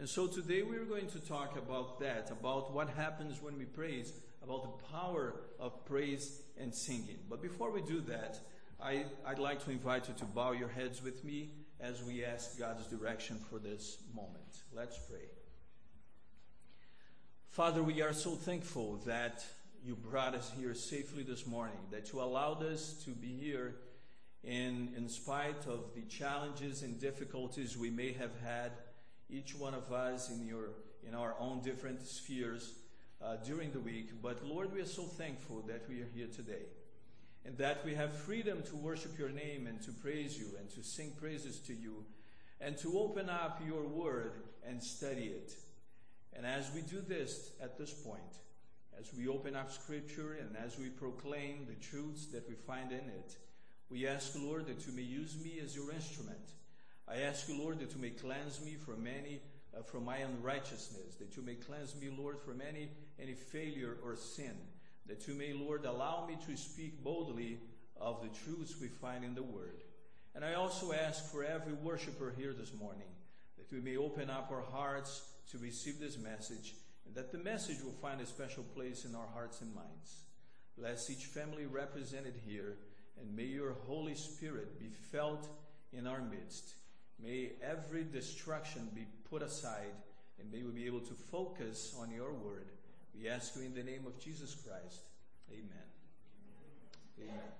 And so today we're going to talk about that, about what happens when we praise, about the power of praise and singing. But before we do that, I, would like to invite you to bow your heads with me as we ask God's direction for this moment. Let's pray. Father, we are so thankful that you brought us here safely this morning, that you allowed us to be here in, in spite of the challenges and difficulties we may have had, each one of us in, your, in our own different spheres uh, during the week. But Lord, we are so thankful that we are here today and that we have freedom to worship your name and to praise you and to sing praises to you and to open up your word and study it. And as we do this at this point, as we open up scripture and as we proclaim the truths that we find in it, we ask, Lord, that you may use me as your instrument. I ask you, Lord, that you may cleanse me from any uh, from my unrighteousness, that you may cleanse me, Lord, from any any failure or sin, that you may, Lord, allow me to speak boldly of the truths we find in the Word. And I also ask for every worshiper here this morning that we may open up our hearts to receive this message and that the message will find a special place in our hearts and minds. Bless each family represented here and may your Holy Spirit be felt in our midst. May every distraction be put aside and may we be able to focus on your word. We ask you in the name of Jesus Christ. Amen. Amen.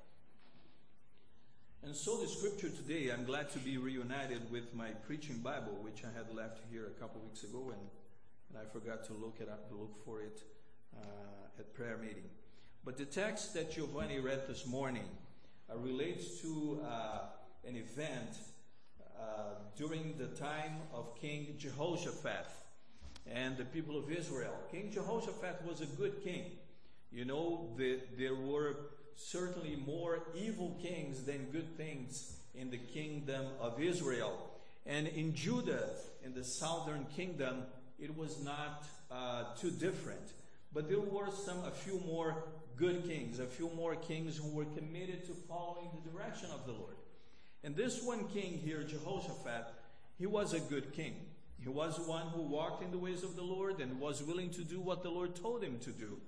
And so the scripture today, I'm glad to be reunited with my preaching Bible, which I had left here a couple weeks ago, and, and I forgot to look it up, look for it uh, at prayer meeting. But the text that Giovanni read this morning uh, relates to uh, an event during the time of King Jehoshaphat and the people of Israel. King Jehoshaphat was a good king. You know, the, there were certainly more evil kings than good things in the kingdom of Israel. And in Judah, in the southern kingdom, it was not uh, too different. But there were some, a few more good kings, a few more kings who were committed to following the direction of the Lord. And this one king here, Jehoshaphat, he was a good king. He was one who walked in the ways of the Lord and was willing to do what the Lord told him to do,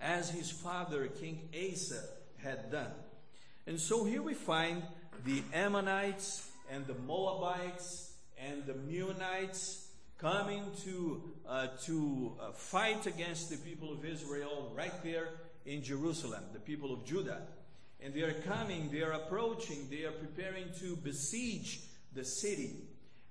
as his father, King Asa, had done. And so here we find the Ammonites and the Moabites and the Meunites coming to, uh, to uh, fight against the people of Israel right there in Jerusalem, the people of Judah. And they are coming, they are approaching, they are preparing to besiege the city.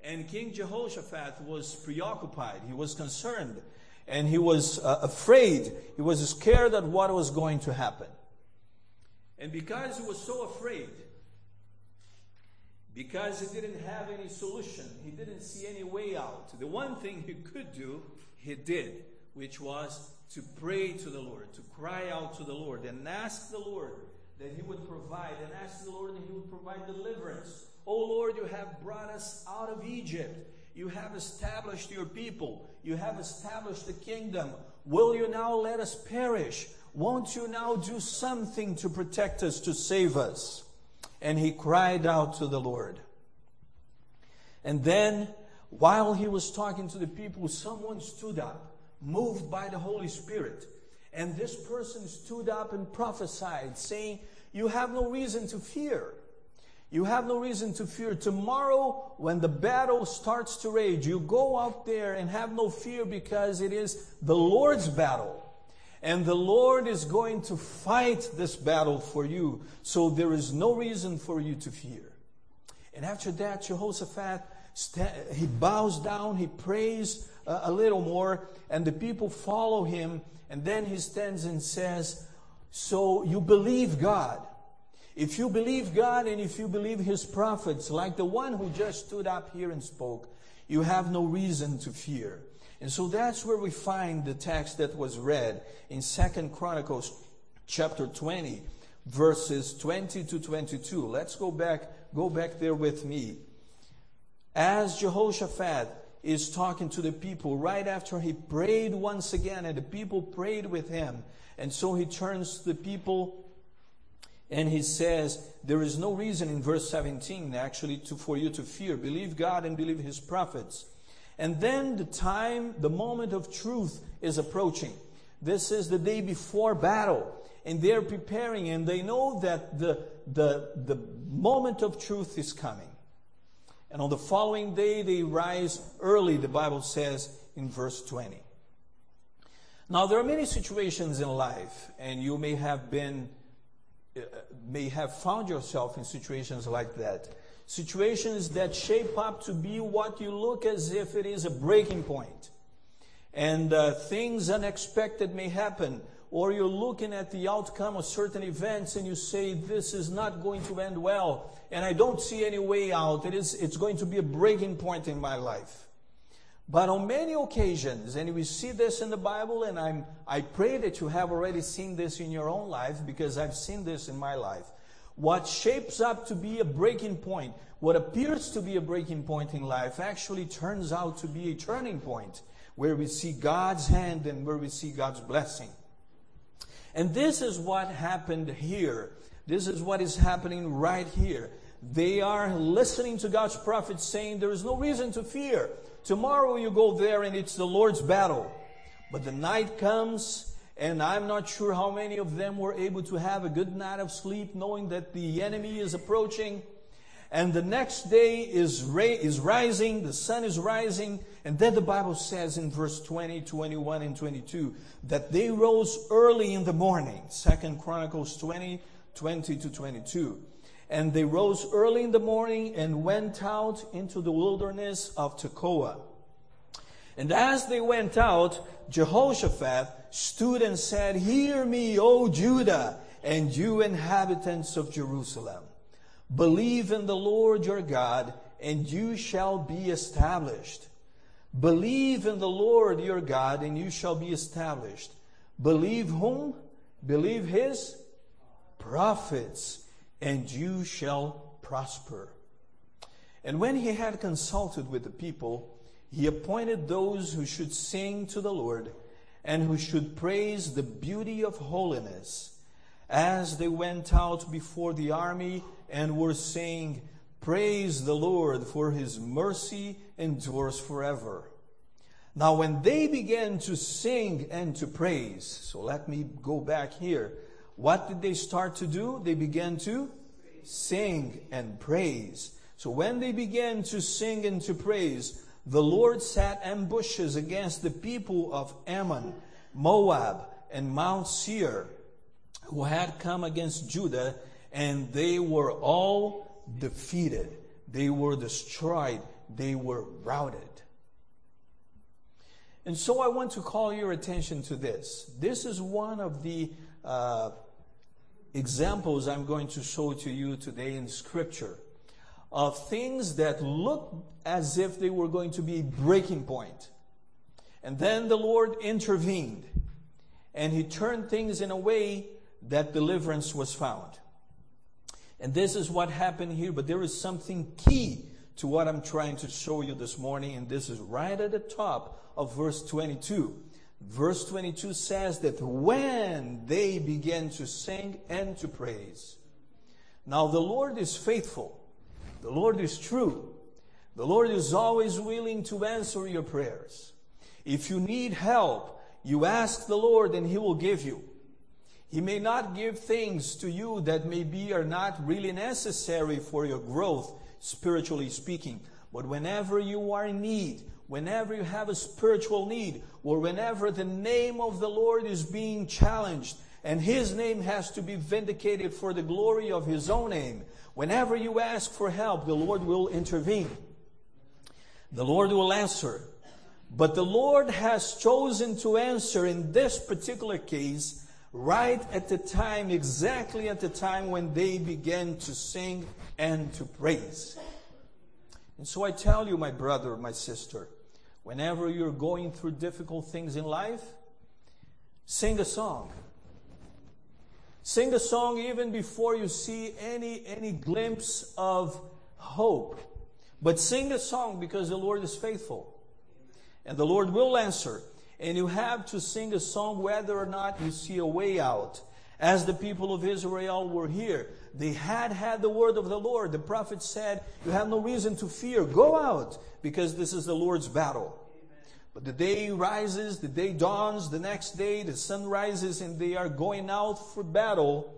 And King Jehoshaphat was preoccupied, he was concerned, and he was uh, afraid, he was scared at what was going to happen. And because he was so afraid, because he didn't have any solution, he didn't see any way out. The one thing he could do, he did, which was to pray to the Lord, to cry out to the Lord, and ask the Lord that he would provide, and ask the Lord that he would provide deliverance Oh Lord, you have brought us out of Egypt. You have established your people. You have established the kingdom. Will you now let us perish? Won't you now do something to protect us, to save us? And he cried out to the Lord. And then, while he was talking to the people, someone stood up, moved by the Holy Spirit. And this person stood up and prophesied, saying, You have no reason to fear. You have no reason to fear. Tomorrow, when the battle starts to rage, you go out there and have no fear because it is the Lord's battle. And the Lord is going to fight this battle for you. So there is no reason for you to fear. And after that, Jehoshaphat, he bows down, he prays a little more, and the people follow him. And then he stands and says, So you believe God. If you believe God and if you believe His prophets, like the one who just stood up here and spoke, you have no reason to fear. And so that's where we find the text that was read in Second Chronicles chapter 20, verses 20 to 22. Let's go back, go back there with me. As Jehoshaphat is talking to the people right after he prayed once again and the people prayed with him. And so he turns to the people and he says, there is no reason in verse 17 actually to, for you to fear. Believe God and believe his prophets. And then the time, the moment of truth is approaching. This is the day before battle. And they're preparing and they know that the, the, the moment of truth is coming. And on the following day, they rise early, the Bible says in verse 20. Now, there are many situations in life, and you may have been, may have found yourself in situations like that. Situations that shape up to be what you look as if it is a breaking point. And uh, things unexpected may happen, or you're looking at the outcome of certain events and you say, This is not going to end well, and I don't see any way out. It is, it's going to be a breaking point in my life. But on many occasions, and we see this in the Bible, and I'm, I pray that you have already seen this in your own life because I've seen this in my life. What shapes up to be a breaking point, what appears to be a breaking point in life, actually turns out to be a turning point where we see God's hand and where we see God's blessing. And this is what happened here. This is what is happening right here. They are listening to God's prophet saying, There is no reason to fear. Tomorrow you go there and it's the Lord's battle. But the night comes, and I'm not sure how many of them were able to have a good night of sleep knowing that the enemy is approaching. And the next day is, ra- is rising, the sun is rising, and then the Bible says in verse 20, 21, and 22 that they rose early in the morning. Second Chronicles 20, 20 to 22. And they rose early in the morning and went out into the wilderness of Tekoa. And as they went out, Jehoshaphat stood and said, Hear me, O Judah, and you inhabitants of Jerusalem. Believe in the Lord your God, and you shall be established. Believe in the Lord your God, and you shall be established. Believe whom? Believe his prophets and you shall prosper. And when he had consulted with the people, he appointed those who should sing to the Lord and who should praise the beauty of holiness as they went out before the army and were saying, Praise the Lord, for his mercy endures forever. Now, when they began to sing and to praise, so let me go back here. What did they start to do? They began to sing and praise. So when they began to sing and to praise, the Lord set ambushes against the people of Ammon, Moab, and Mount Seir, who had come against Judah, and they were all defeated. They were destroyed. They were routed. And so I want to call your attention to this. This is one of the uh, examples I'm going to show to you today in Scripture of things that look as if they were going to be a breaking point. And then the Lord intervened and He turned things in a way that deliverance was found. And this is what happened here, but there is something key to what I'm trying to show you this morning, and this is right at the top of verse 22. Verse 22 says that when they began to sing and to praise. Now the Lord is faithful. The Lord is true. The Lord is always willing to answer your prayers. If you need help, you ask the Lord and He will give you. He may not give things to you that maybe are not really necessary for your growth, spiritually speaking. But whenever you are in need, whenever you have a spiritual need, or whenever the name of the Lord is being challenged, and His name has to be vindicated for the glory of His own name, whenever you ask for help, the Lord will intervene. The Lord will answer. But the Lord has chosen to answer in this particular case right at the time, exactly at the time when they began to sing and to praise. And so I tell you, my brother, my sister, whenever you're going through difficult things in life, sing a song. Sing a song even before you see any, any glimpse of hope. But sing a song because the Lord is faithful. And the Lord will answer. And you have to sing a song whether or not you see a way out. As the people of Israel were here, they had had the word of the Lord. The prophet said, You have no reason to fear. Go out because this is the Lord's battle. But the day rises, the day dawns, the next day the sun rises, and they are going out for battle.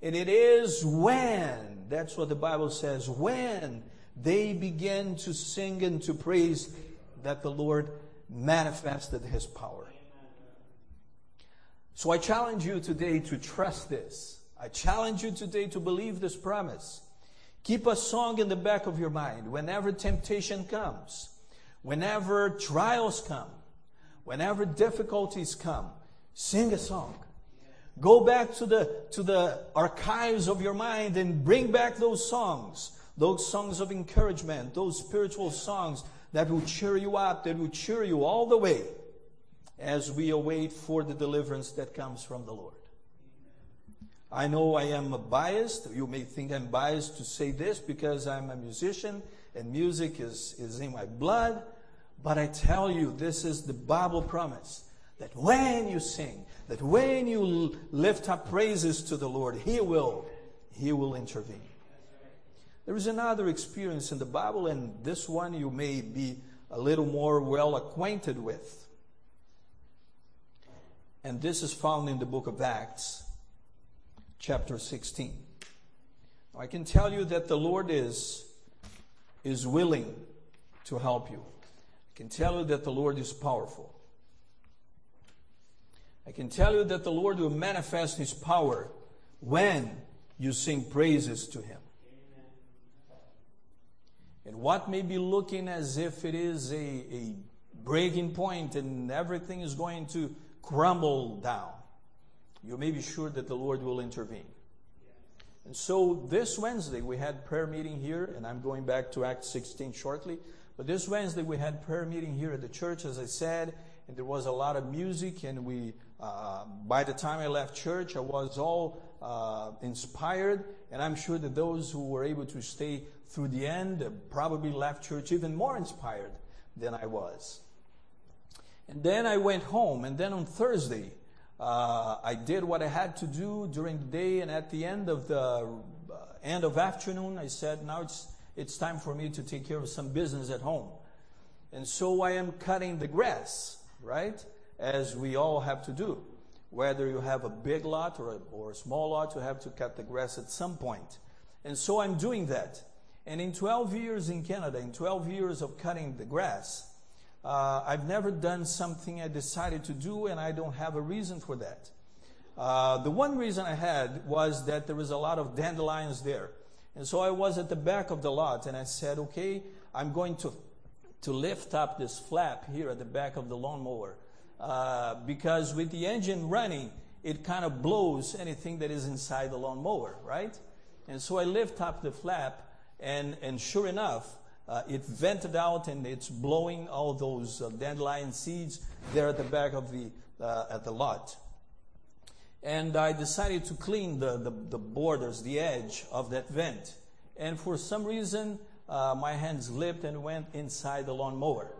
And it is when, that's what the Bible says, when they begin to sing and to praise that the Lord manifested his power. So I challenge you today to trust this. I challenge you today to believe this promise. Keep a song in the back of your mind whenever temptation comes, whenever trials come, whenever difficulties come. Sing a song. Go back to the, to the archives of your mind and bring back those songs, those songs of encouragement, those spiritual songs that will cheer you up, that will cheer you all the way as we await for the deliverance that comes from the Lord. I know I am biased. You may think I'm biased to say this because I'm a musician and music is, is in my blood. But I tell you, this is the Bible promise that when you sing, that when you lift up praises to the Lord, He will, He will intervene. There is another experience in the Bible, and this one you may be a little more well acquainted with. And this is found in the book of Acts, chapter 16. I can tell you that the Lord is, is willing to help you. I can tell you that the Lord is powerful. I can tell you that the Lord will manifest His power when you sing praises to Him. And what may be looking as if it is a, a breaking point and everything is going to crumble down, you may be sure that the Lord will intervene. And so this Wednesday we had prayer meeting here, and I'm going back to Acts 16 shortly. But this Wednesday we had prayer meeting here at the church, as I said, and there was a lot of music. And we, uh, by the time I left church, I was all uh, inspired, and I'm sure that those who were able to stay through the end probably left church even more inspired than I was. And then I went home, and then on Thursday, uh, I did what I had to do during the day, and at the end of the uh, end of afternoon, I said, "Now it's it's time for me to take care of some business at home." And so I am cutting the grass, right, as we all have to do. Whether you have a big lot or a, or a small lot, you have to cut the grass at some point. And so I'm doing that. And in 12 years in Canada, in 12 years of cutting the grass, uh, I've never done something I decided to do, and I don't have a reason for that. Uh, the one reason I had was that there was a lot of dandelions there. And so I was at the back of the lot, and I said, okay, I'm going to, to lift up this flap here at the back of the lawnmower. Uh, because with the engine running, it kind of blows anything that is inside the lawnmower, right? And so I lift up the flap, and, and sure enough, uh, it vented out and it's blowing all those uh, dandelion seeds there at the back of the uh, at the lot. And I decided to clean the, the, the, borders, the edge of that vent. And for some reason, uh, my hand slipped and went inside the lawnmower.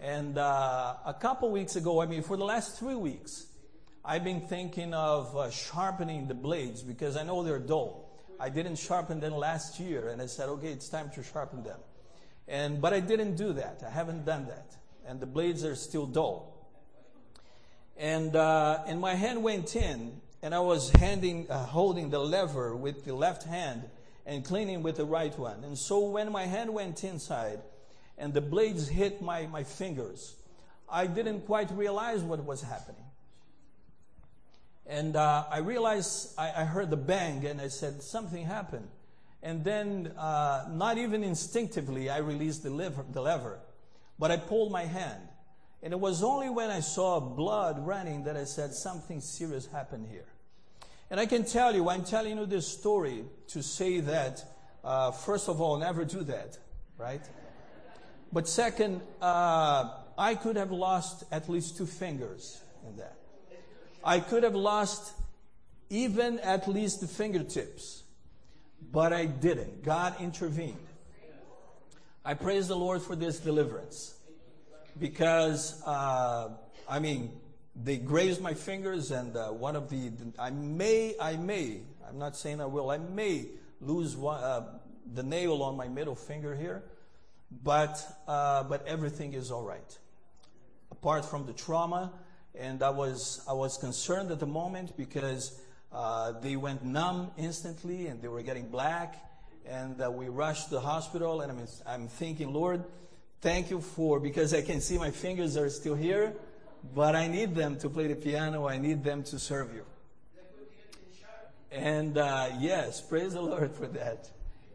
And uh, a couple weeks ago, I mean, for the last three weeks, I've been thinking of uh, sharpening the blades because I know they're dull. I didn't sharpen them last year, and I said, okay, it's time to sharpen them. And, but I didn't do that. I haven't done that. And the blades are still dull. And, uh, and my hand went in, and I was handing, uh, holding the lever with the left hand and cleaning with the right one. And so when my hand went inside and the blades hit my, my fingers, I didn't quite realize what was happening. And uh, I realized I, I, heard the bang and I said, something happened. And then, uh, not even instinctively, I released the lever, the lever, but I pulled my hand. And it was only when I saw blood running that I said, something serious happened here. And I can tell you, I'm telling you this story to say that, uh, first of all, never do that, right? But second, uh, I could have lost at least two fingers in that. I could have lost even at least the fingertips, but I didn't. God intervened. I praise the Lord for this deliverance because, uh, I mean, they grazed my fingers, and uh, one of the, I may, I may, I'm not saying I will. I may lose one, uh, the nail on my middle finger here, but uh, but everything is all right. Apart from the trauma, and I was I was concerned at the moment because uh, they went numb instantly and they were getting black, and uh, we rushed to the hospital. And I'm I'm thinking, Lord, thank you for because I can see my fingers are still here, but I need them to play the piano. I need them to serve you. And uh, yes, praise the Lord for that.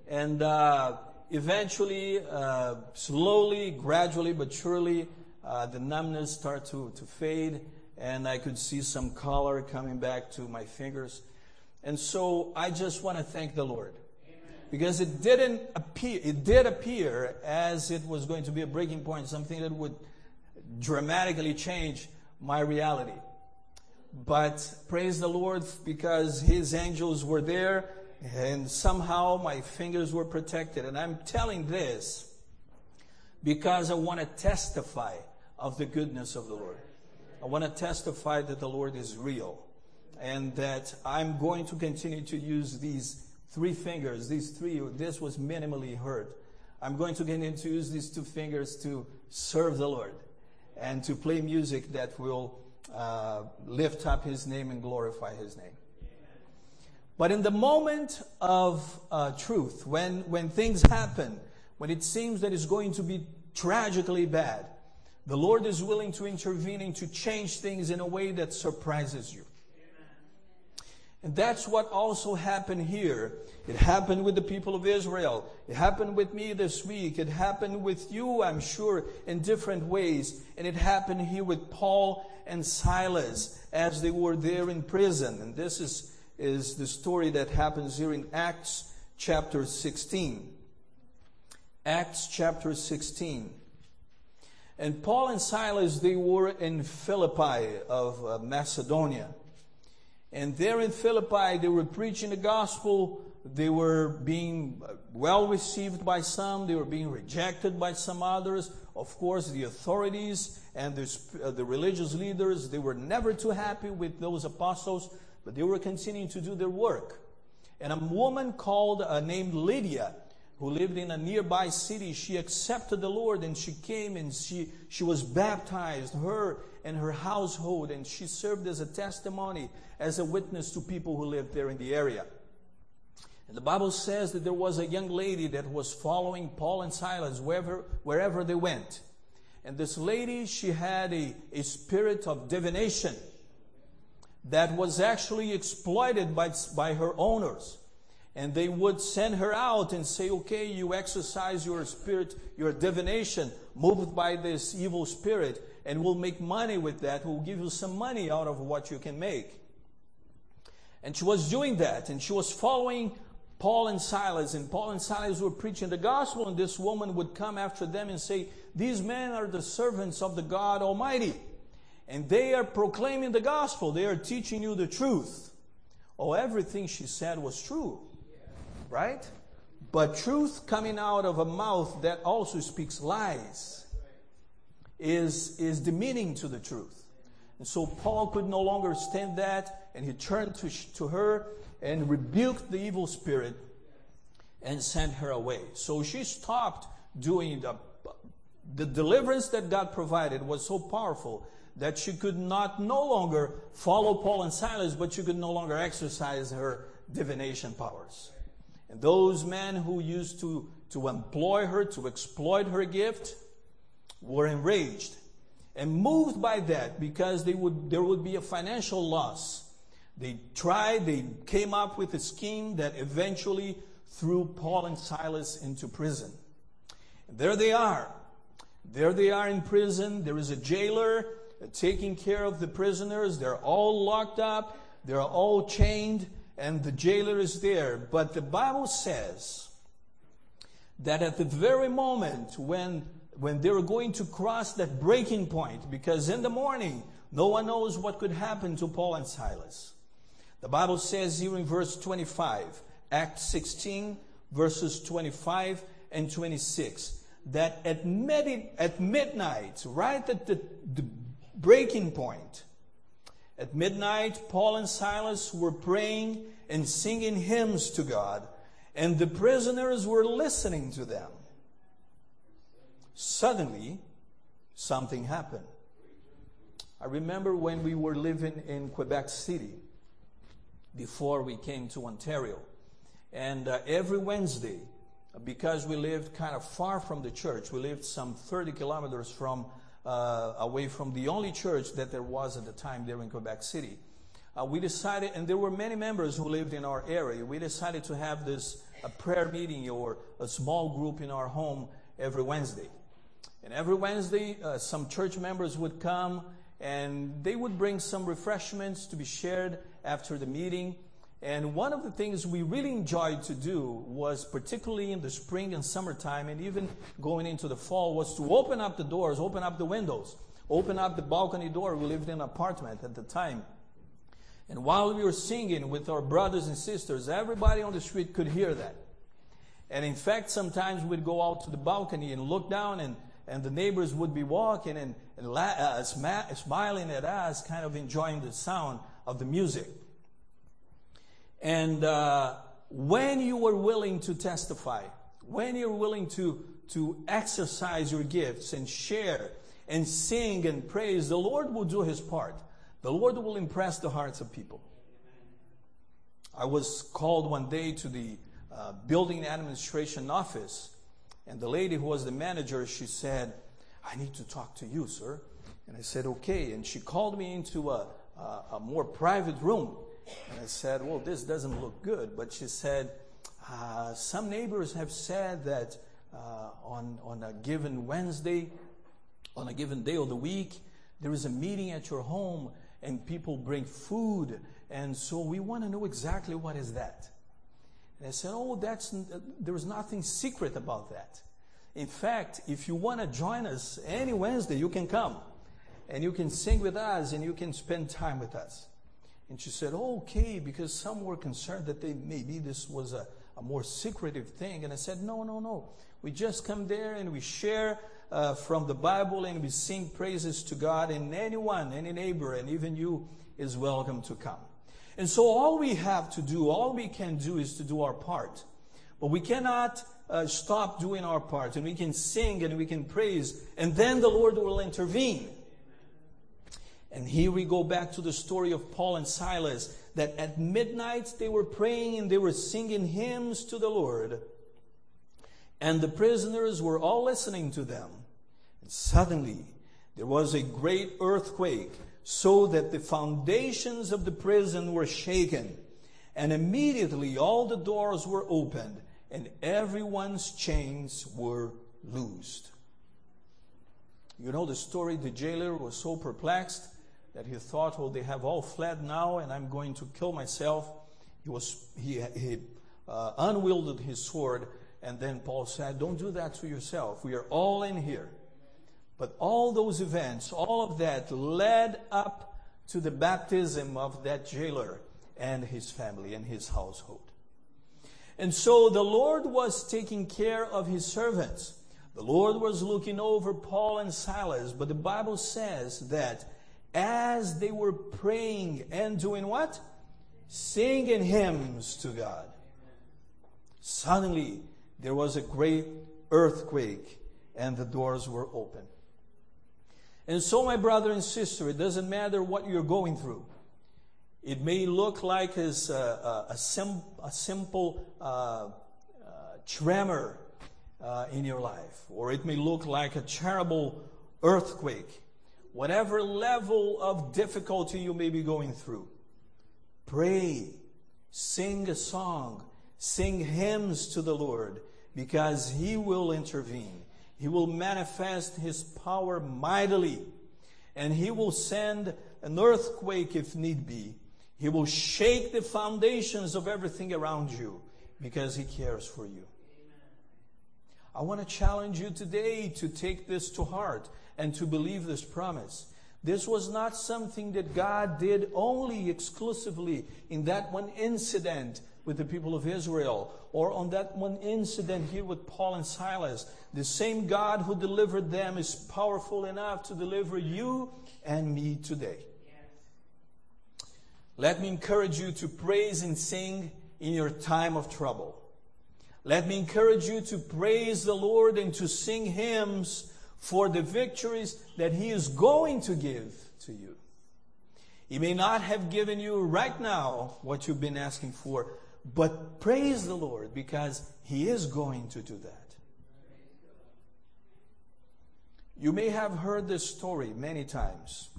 And uh, eventually, uh, slowly, gradually, but surely, uh, the numbness started to, to fade, and I could see some color coming back to my fingers. And so I just want to thank the Lord. Because it didn't appear, it did appear as it was going to be a breaking point, something that would dramatically change my reality. But praise the Lord because His angels were there and somehow my fingers were protected. And I'm telling this because I want to testify of the goodness of the Lord. I want to testify that the Lord is real and that I'm going to continue to use these three fingers, these three, this was minimally hurt. I'm going to continue to use these two fingers to serve the Lord and to play music that will uh, lift up His name and glorify His name. But in the moment of uh, truth, when, when things happen, when it seems that it's going to be tragically bad, the Lord is willing to intervene and to change things in a way that surprises you. And that's what also happened here. It happened with the people of Israel. It happened with me this week. It happened with you, I'm sure, in different ways. And it happened here with Paul and Silas as they were there in prison. And this is is the story that happens here in Acts chapter 16. Acts chapter 16. And Paul and Silas, they were in Philippi of uh, Macedonia. And there in Philippi, they were preaching the gospel. They were being uh, well received by some. They were being rejected by some others. Of course, the authorities and the, uh, the religious leaders, they were never too happy with those apostles but they were continuing to do their work. And a woman called, uh, named Lydia, who lived in a nearby city, she accepted the Lord and she came and she, she was baptized, her and her household, and she served as a testimony, as a witness to people who lived there in the area. And the Bible says that there was a young lady that was following Paul and Silas wherever, wherever they went. And this lady, she had a, a spirit of divination that was actually exploited by, by her owners. And they would send her out and say, okay, you exercise your spirit, your divination, moved by this evil spirit, and we'll make money with that. We'll give you some money out of what you can make. And she was doing that, and she was following Paul and Silas, and Paul and Silas were preaching the gospel, and this woman would come after them and say, These men are the servants of the God Almighty and they are proclaiming the gospel. They are teaching you the truth. Oh, everything she said was true, right? But truth coming out of a mouth that also speaks lies is, is demeaning to the truth. And so Paul could no longer stand that, and he turned to, to her and rebuked the evil spirit and sent her away. So she stopped doing the, the deliverance that God provided was so powerful that she could not no longer follow Paul and Silas, but she could no longer exercise her divination powers. And those men who used to, to employ her, to exploit her gift, were enraged and moved by that because they would, there would be a financial loss. They tried, they came up with a scheme that eventually threw Paul and Silas into prison. And there they are. There they are in prison. There is a jailer taking care of the prisoners. They're all locked up. They're all chained and the jailer is there. But the Bible says that at the very moment when, when they were going to cross that breaking point, because in the morning, no one knows what could happen to Paul and Silas. The Bible says here in verse 25, Acts 16, verses 25 and 26, that at, mid- at midnight, right at the, the breaking point. At midnight, Paul and Silas were praying and singing hymns to God, and the prisoners were listening to them. Suddenly, something happened. I remember when we were living in Quebec City before we came to Ontario. And uh, every Wednesday, because we lived kind of far from the church, we lived some 30 kilometers from uh, away from the only church that there was at the time there in Quebec City. Uh, we decided, and there were many members who lived in our area. We decided to have this a prayer meeting or a small group in our home every Wednesday. And every Wednesday, uh, some church members would come and they would bring some refreshments to be shared after the meeting. And one of the things we really enjoyed to do was, particularly in the spring and summertime, and even going into the fall, was to open up the doors, open up the windows, open up the balcony door. We lived in an apartment at the time. And while we were singing with our brothers and sisters, everybody on the street could hear that. And in fact, sometimes we'd go out to the balcony and look down, and, and the neighbors would be walking and, and la- uh, smiling at us, kind of enjoying the sound of the music. And uh, when you are willing to testify, when you're willing to, to exercise your gifts and share and sing and praise, the Lord will do his part. The Lord will impress the hearts of people. I was called one day to the uh, building administration office, and the lady who was the manager, she said, I need to talk to you, sir. And I said, okay. And she called me into a, a, a more private room. And I said, Well, this doesn't look good. But she said, uh, Some neighbors have said that uh, on, on a given Wednesday, on a given day of the week, there is a meeting at your home and people bring food. And so we want to know exactly what is that. And I said, Oh, that's, there's nothing secret about that. In fact, if you want to join us any Wednesday, you can come and you can sing with us and you can spend time with us. And she said, okay, because some were concerned that they, maybe this was a, a more secretive thing. And I said, no, no, no. We just come there and we share uh, from the Bible and we sing praises to God, and anyone, any neighbor, and even you is welcome to come. And so all we have to do, all we can do is to do our part. But we cannot uh, stop doing our part, and we can sing and we can praise, and then the Lord will intervene. And here we go back to the story of Paul and Silas that at midnight they were praying and they were singing hymns to the Lord. And the prisoners were all listening to them. And suddenly there was a great earthquake so that the foundations of the prison were shaken. And immediately all the doors were opened and everyone's chains were loosed. You know the story, the jailer was so perplexed that he thought, well, they have all fled now and I'm going to kill myself. He was, he, he uh, unwielded his sword and then Paul said, don't do that to yourself. We are all in here. But all those events, all of that led up to the baptism of that jailer and his family and his household. And so the Lord was taking care of his servants. The Lord was looking over Paul and Silas, but the Bible says that as they were praying and doing what? Singing hymns to God. Suddenly, there was a great earthquake and the doors were open. And so, my brother and sister, it doesn't matter what you're going through. It may look like a, a, a, sim, a simple uh, uh, tremor uh, in your life, or it may look like a terrible earthquake whatever level of difficulty you may be going through. Pray, sing a song, sing hymns to the Lord because He will intervene. He will manifest His power mightily and He will send an earthquake if need be. He will shake the foundations of everything around you because He cares for you. I want to challenge you today to take this to heart and to believe this promise. This was not something that God did only exclusively in that one incident with the people of Israel or on that one incident here with Paul and Silas. The same God who delivered them is powerful enough to deliver you and me today. Let me encourage you to praise and sing in your time of trouble. Let me encourage you to praise the Lord and to sing hymns for the victories that He is going to give to you. He may not have given you right now what you've been asking for, but praise the Lord because He is going to do that. You may have heard this story many times,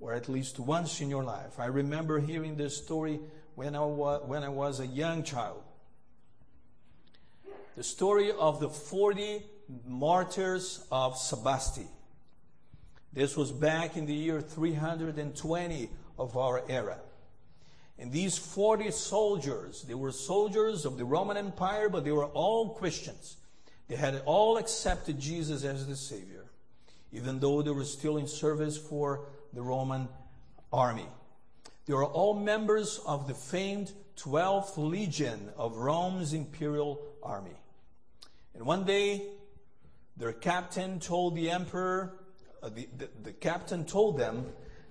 or at least once in your life. I remember hearing this story when I was, when I was a young child. The story of the 40 martyrs of Sebaste. This was back in the year 320 of our era. And these 40 soldiers, they were soldiers of the Roman Empire, but they were all Christians. They had all accepted Jesus as the Savior, even though they were still in service for the Roman army. They were all members of the famed 12th Legion of Rome's imperial army. And one day, their captain told the emperor, uh, the, the, the captain told them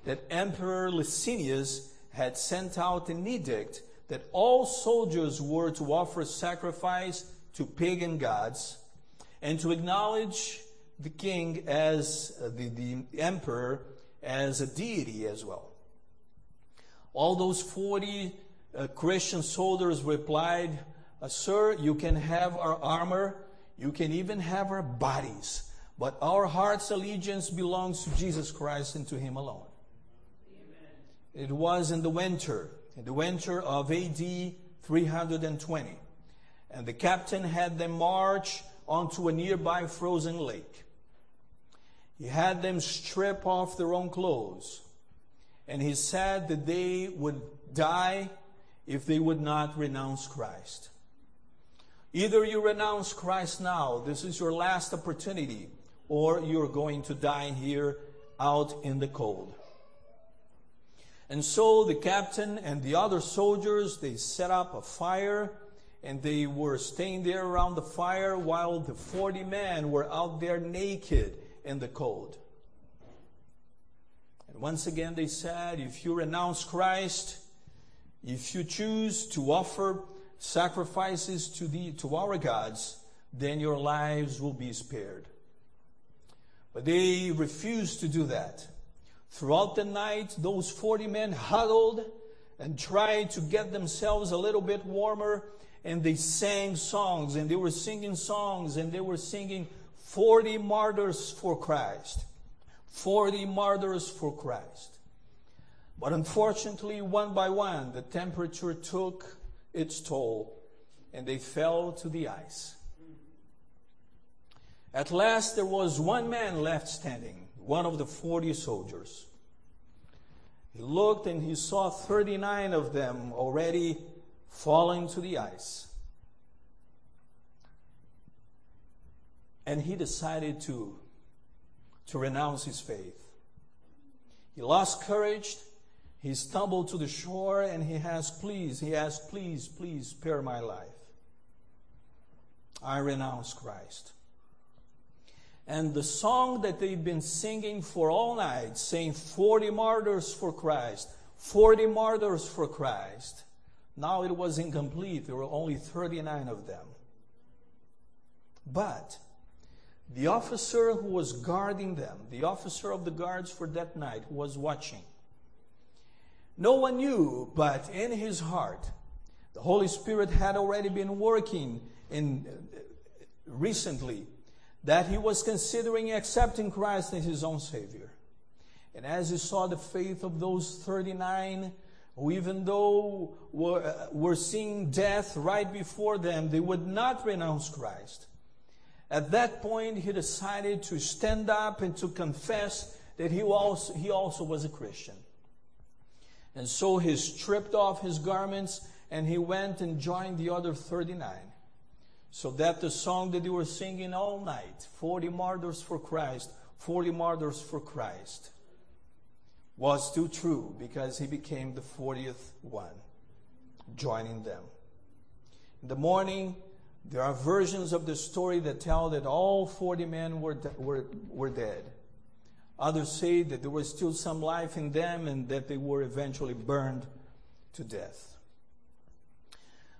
that Emperor Licinius had sent out an edict that all soldiers were to offer sacrifice to pagan gods and to acknowledge the king as uh, the, the emperor as a deity as well. All those 40 uh, Christian soldiers replied, uh, Sir, you can have our armor you can even have our bodies, but our heart's allegiance belongs to Jesus Christ and to Him alone. Amen. It was in the winter, in the winter of AD 320. And the captain had them march onto a nearby frozen lake. He had them strip off their own clothes. And he said that they would die if they would not renounce Christ. Either you renounce Christ now, this is your last opportunity, or you're going to die here out in the cold. And so the captain and the other soldiers, they set up a fire and they were staying there around the fire while the 40 men were out there naked in the cold. And once again they said, if you renounce Christ, if you choose to offer sacrifices to, the, to our gods, then your lives will be spared. But they refused to do that. Throughout the night, those 40 men huddled and tried to get themselves a little bit warmer, and they sang songs, and they were singing songs, and they were singing 40 martyrs for Christ. 40 martyrs for Christ. But unfortunately, one by one, the temperature took its toll, and they fell to the ice. At last, there was one man left standing, one of the 40 soldiers. He looked and he saw 39 of them already falling to the ice. And he decided to, to renounce his faith. He lost courage he stumbled to the shore and he asked, Please, he asked, Please, please spare my life. I renounce Christ. And the song that they've been singing for all night, saying 40 martyrs for Christ, 40 martyrs for Christ, now it was incomplete. There were only 39 of them. But the officer who was guarding them, the officer of the guards for that night, was watching. No one knew, but in his heart, the Holy Spirit had already been working in uh, recently that he was considering accepting Christ as his own Savior. And as he saw the faith of those 39, who even though were, uh, were seeing death right before them, they would not renounce Christ. At that point, he decided to stand up and to confess that he also, he also was a Christian. And so he stripped off his garments and he went and joined the other 39. So that the song that they were singing all night, 40 martyrs for Christ, 40 martyrs for Christ, was still true because he became the 40th one, joining them. In the morning, there are versions of the story that tell that all 40 men were, were, were dead. Others say that there was still some life in them and that they were eventually burned to death.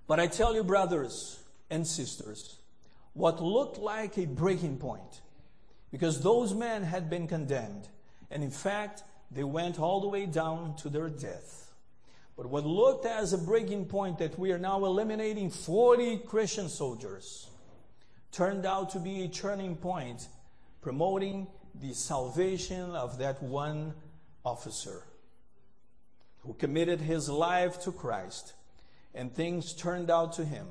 But I tell you, brothers and sisters, what looked like a breaking point, because those men had been condemned, and in fact, they went all the way down to their death. But what looked as a breaking point that we are now eliminating 40 Christian soldiers turned out to be a turning point, promoting the salvation of that one officer who committed his life to Christ and things turned out to him.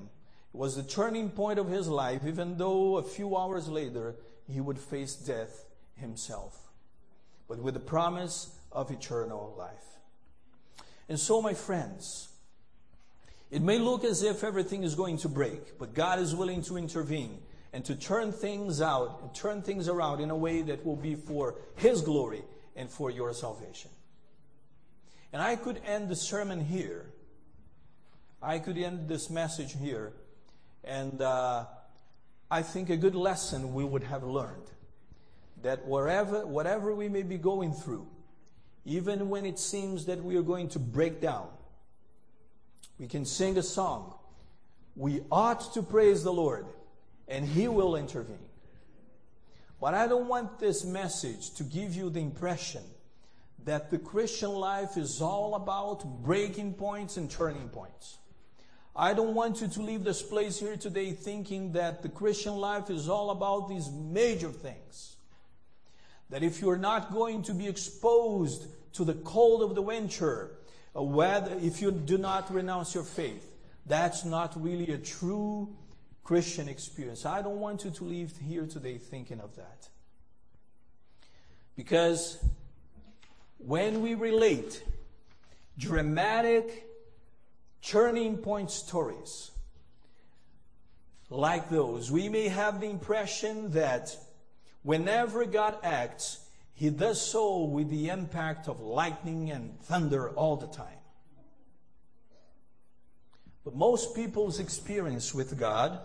It was the turning point of his life, even though a few hours later he would face death himself, but with the promise of eternal life. And so, my friends, it may look as if everything is going to break, but God is willing to intervene and to turn things out and turn things around in a way that will be for His glory and for your salvation. And I could end the sermon here. I could end this message here. And uh, I think a good lesson we would have learned that wherever, whatever we may be going through, even when it seems that we are going to break down, we can sing a song. We ought to praise the Lord, and He will intervene. But I don't want this message to give you the impression that the Christian life is all about breaking points and turning points. I don't want you to leave this place here today thinking that the Christian life is all about these major things. That if you're not going to be exposed to the cold of the winter, uh, whether, if you do not renounce your faith, that's not really a true Christian experience. I don't want you to leave here today thinking of that. Because when we relate dramatic turning point stories like those, we may have the impression that whenever God acts, he does so with the impact of lightning and thunder all the time. But most people's experience with God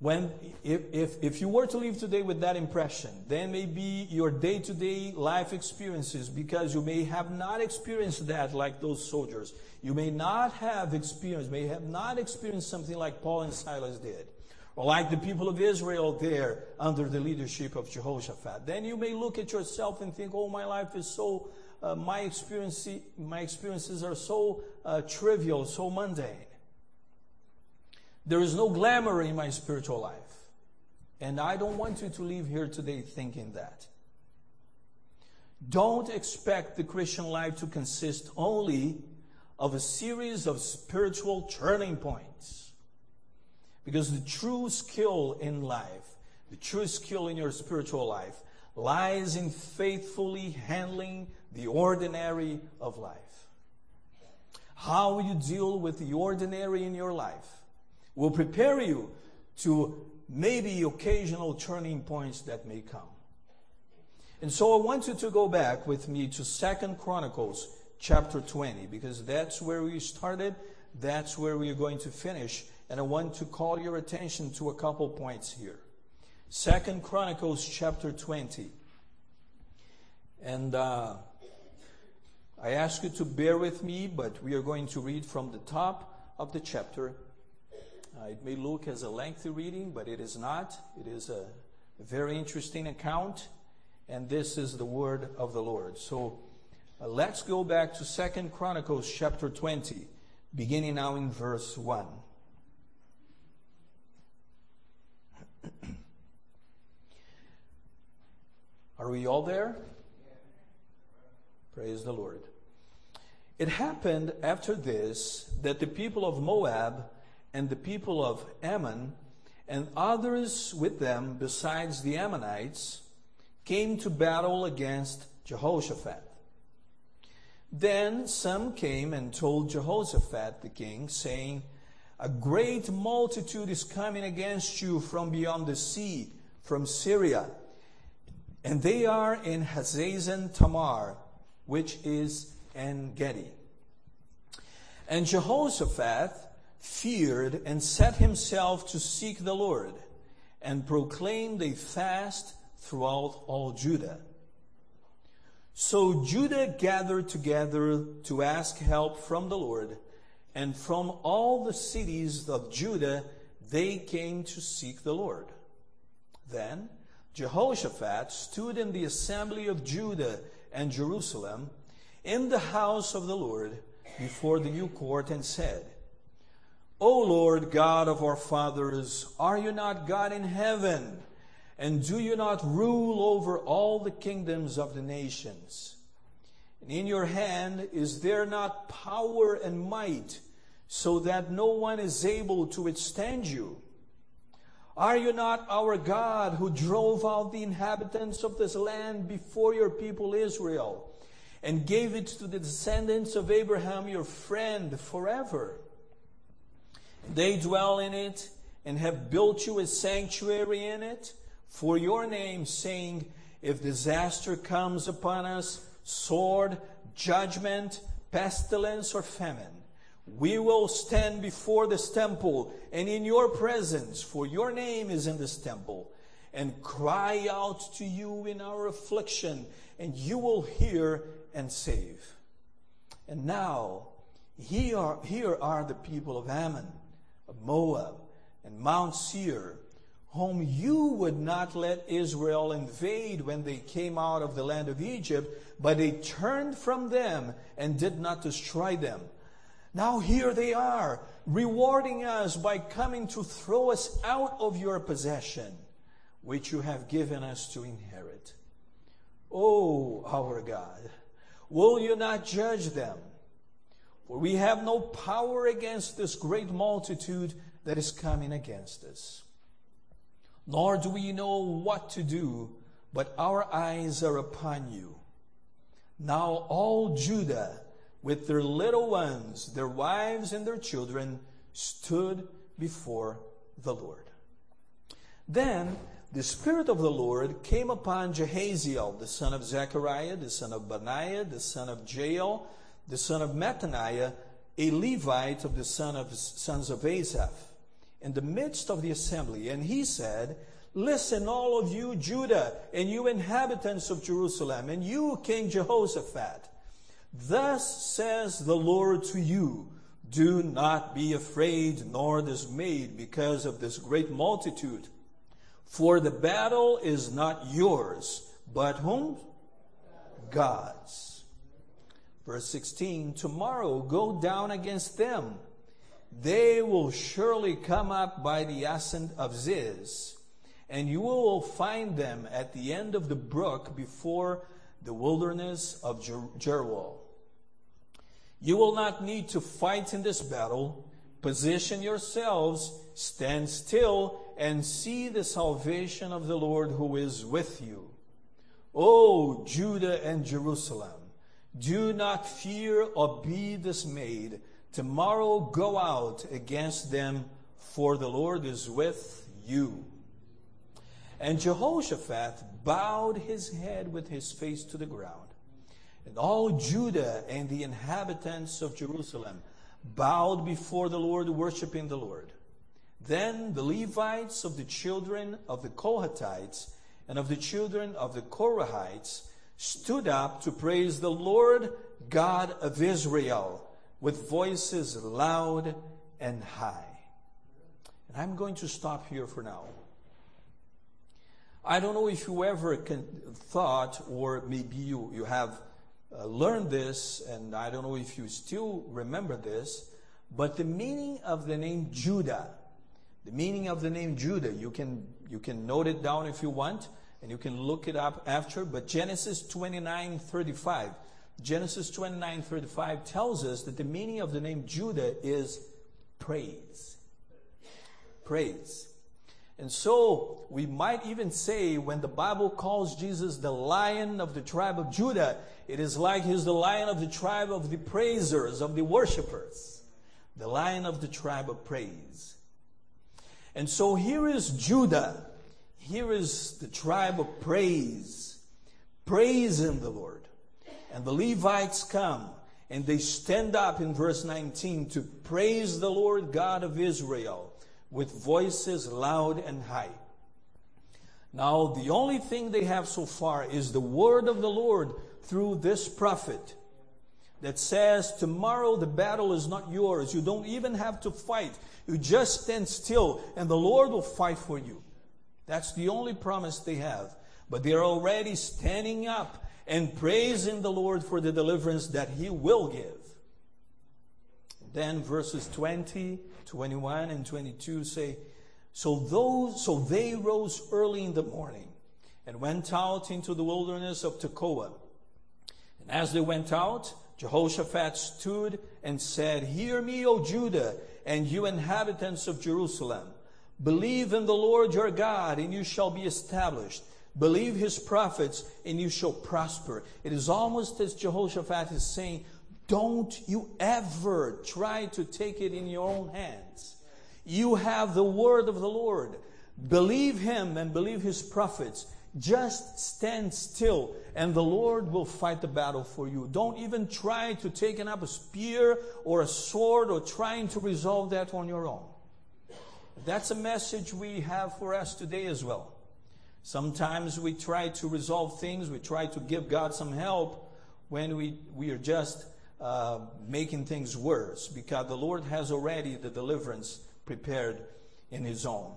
when if, if, if you were to leave today with that impression then maybe your day-to-day life experiences because you may have not experienced that like those soldiers. You may not have experienced may have not experienced something like paul and silas did or like the people of israel there under the leadership of jehoshaphat. Then you may look at yourself and think oh my life is so uh, my experience my experiences are so uh, trivial so mundane there is no glamour in my spiritual life. And I don't want you to leave here today thinking that. Don't expect the Christian life to consist only of a series of spiritual turning points. Because the true skill in life, the true skill in your spiritual life, lies in faithfully handling the ordinary of life. How you deal with the ordinary in your life will prepare you to maybe occasional turning points that may come. And so I want you to go back with me to Second Chronicles chapter 20 because that's where we started, that's where we're going to finish, and I want to call your attention to a couple points here. Second Chronicles chapter 20. And uh, I ask you to bear with me, but we are going to read from the top of the chapter uh, it may look as a lengthy reading, but it is not. It is a, very interesting account, and this is the word of the Lord. So uh, let's go back to Second Chronicles chapter 20, beginning now in verse 1. Are we all there? Praise the Lord. It happened after this that the people of Moab and the people of Ammon and others with them besides the Ammonites came to battle against Jehoshaphat. Then some came and told Jehoshaphat the king, saying, A great multitude is coming against you from beyond the sea, from Syria, and they are in Hazazon Tamar, which is En Gedi. And Jehoshaphat feared and set himself to seek the Lord and proclaimed a fast throughout all Judah. So Judah gathered together to ask help from the Lord, and from all the cities of Judah they came to seek the Lord. Then Jehoshaphat stood in the assembly of Judah and Jerusalem in the house of the Lord before the new court and said, O Lord God of our fathers, are you not God in heaven? And do you not rule over all the kingdoms of the nations? And in your hand is there not power and might, so that no one is able to withstand you? Are you not our God who drove out the inhabitants of this land before your people Israel and gave it to the descendants of Abraham, your friend, forever? They dwell in it and have built you a sanctuary in it for your name, saying, If disaster comes upon us, sword, judgment, pestilence, or famine, we will stand before this temple and in your presence, for your name is in this temple, and cry out to you in our affliction, and you will hear and save. And now, here are, here are the people of Ammon, Moab, and Mount Seir, whom you would not let Israel invade when they came out of the land of Egypt, but they turned from them and did not destroy them. Now here they are, rewarding us by coming to throw us out of your possession, which you have given us to inherit. Oh, our God, will you not judge them? For we have no power against this great multitude that is coming against us. Nor do we know what to do, but our eyes are upon you. Now all Judah, with their little ones, their wives, and their children, stood before the Lord. Then the Spirit of the Lord came upon Jahaziel, the son of Zechariah, the son of Benaiah, the son of Jael, the son of Mattaniah, a Levite of the son of, sons of Asaph, in the midst of the assembly. And he said, Listen, all of you, Judah, and you inhabitants of Jerusalem, and you, King Jehoshaphat. Thus says the Lord to you, do not be afraid nor dismayed because of this great multitude. For the battle is not yours, but whom? God's. Verse 16, tomorrow go down against them. They will surely come up by the ascent of Ziz, and you will find them at the end of the brook before the wilderness of Jeruel. You will not need to fight in this battle. Position yourselves, stand still, and see the salvation of the Lord who is with you. O Judah and Jerusalem, do not fear or be dismayed. Tomorrow go out against them, for the Lord is with you. And Jehoshaphat bowed his head with his face to the ground. And all Judah and the inhabitants of Jerusalem bowed before the Lord, worshiping the Lord. Then the Levites of the children of the Kohathites and of the children of the Korahites stood up to praise the Lord God of Israel with voices loud and high. And I'm going to stop here for now. I don't know if you ever can, thought, or maybe you, you have uh, learned this, and I don't know if you still remember this, but the meaning of the name Judah, the meaning of the name Judah, you can, you can note it down if you want, and you can look it up after, but Genesis 29 35. Genesis 29 35 tells us that the meaning of the name Judah is praise. Praise. And so we might even say when the Bible calls Jesus the lion of the tribe of Judah, it is like he's the lion of the tribe of the praisers, of the worshipers. The lion of the tribe of praise. And so here is Judah. Here is the tribe of praise. Praising the Lord. And the Levites come and they stand up in verse 19 to praise the Lord God of Israel with voices loud and high. Now, the only thing they have so far is the word of the Lord through this prophet that says, Tomorrow the battle is not yours. You don't even have to fight. You just stand still, and the Lord will fight for you. That's the only promise they have. But they're already standing up and praising the Lord for the deliverance that He will give. Then verses 20, 21, and 22 say, So those, so they rose early in the morning and went out into the wilderness of Tekoa. And as they went out, Jehoshaphat stood and said, Hear me, O Judah, and you inhabitants of Jerusalem. Believe in the Lord your God, and you shall be established. Believe his prophets, and you shall prosper. It is almost as Jehoshaphat is saying, Don't you ever try to take it in your own hands. You have the word of the Lord. Believe him and believe his prophets. Just stand still and the Lord will fight the battle for you. Don't even try to take up a spear or a sword or trying to resolve that on your own. That's a message we have for us today as well. Sometimes we try to resolve things, we try to give God some help when we, we are just uh, making things worse because the Lord has already the deliverance prepared in His own.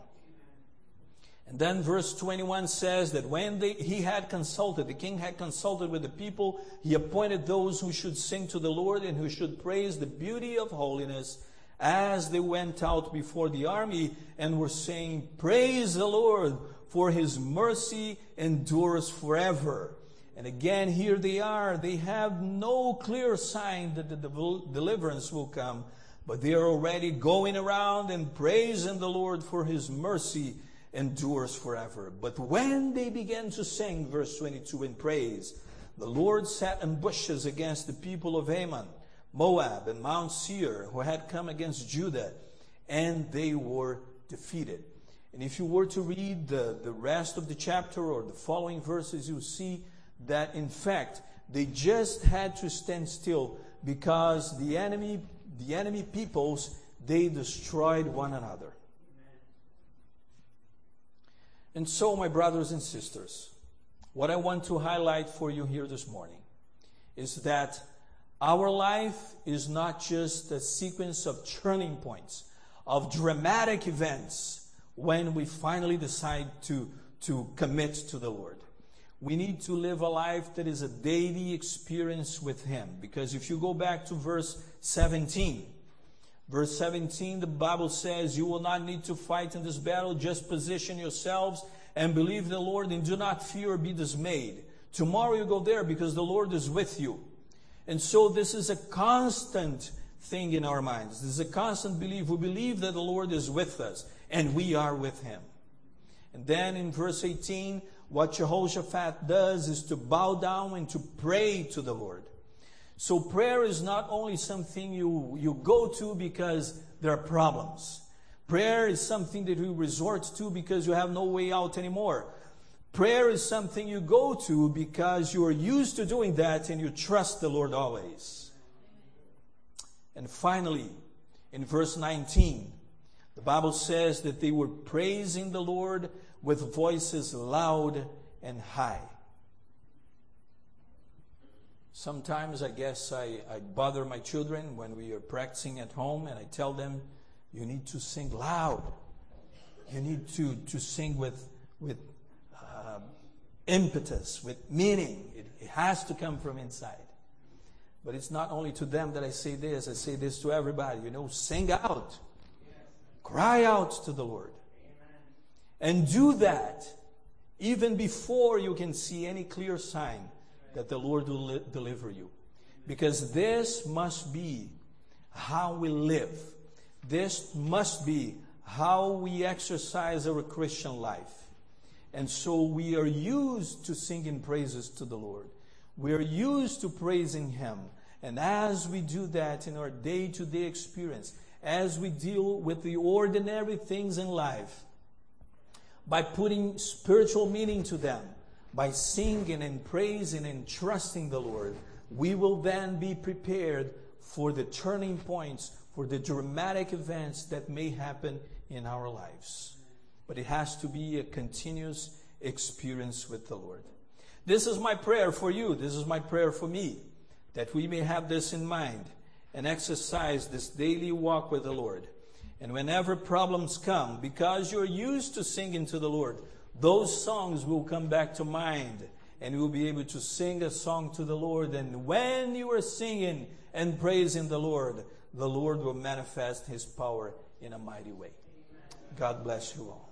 And then verse 21 says that when they, he had consulted, the king had consulted with the people, he appointed those who should sing to the Lord and who should praise the beauty of holiness as they went out before the army and were saying, Praise the Lord, for his mercy endures forever. And again, here they are. They have no clear sign that the deliverance will come, but they are already going around and praising the Lord for his mercy endures forever. But when they began to sing, verse 22, in praise, the Lord set ambushes against the people of Ammon, Moab, and Mount Seir, who had come against Judah, and they were defeated. And if you were to read the, the rest of the chapter or the following verses, you see that in fact they just had to stand still because the enemy, the enemy peoples, they destroyed one another. And so, my brothers and sisters, what I want to highlight for you here this morning is that our life is not just a sequence of turning points, of dramatic events when we finally decide to, to commit to the Lord. We need to live a life that is a daily experience with Him. Because if you go back to verse 17, Verse 17, the Bible says, You will not need to fight in this battle. Just position yourselves and believe the Lord and do not fear or be dismayed. Tomorrow you go there because the Lord is with you. And so this is a constant thing in our minds. This is a constant belief. We believe that the Lord is with us and we are with him. And then in verse 18, what Jehoshaphat does is to bow down and to pray to the Lord. So prayer is not only something you, you go to because there are problems. Prayer is something that you resort to because you have no way out anymore. Prayer is something you go to because you are used to doing that and you trust the Lord always. And finally, in verse 19, the Bible says that they were praising the Lord with voices loud and high. Sometimes I guess I, I bother my children when we are practicing at home and I tell them, you need to sing loud. You need to, to sing with, with impetus, with meaning. It, it has to come from inside. But it's not only to them that I say this, I say this to everybody. You know, sing out. Cry out to the Lord. And do that even before you can see any clear sign that the Lord will li- deliver you. Because this must be how we live. This must be how we exercise our Christian life. And so we are used to singing praises to the Lord. We are used to praising Him. And as we do that in our day to day experience, as we deal with the ordinary things in life, by putting spiritual meaning to them, by singing and praising and trusting the Lord, we will then be prepared for the turning points, for the dramatic events that may happen in our lives. But it has to be a continuous experience with the Lord. This is my prayer for you. This is my prayer for me that we may have this in mind and exercise this daily walk with the Lord. And whenever problems come, because you're used to singing to the Lord, those songs will come back to mind and you'll be able to sing a song to the Lord. And when you are singing and praising the Lord, the Lord will manifest his power in a mighty way. God bless you all.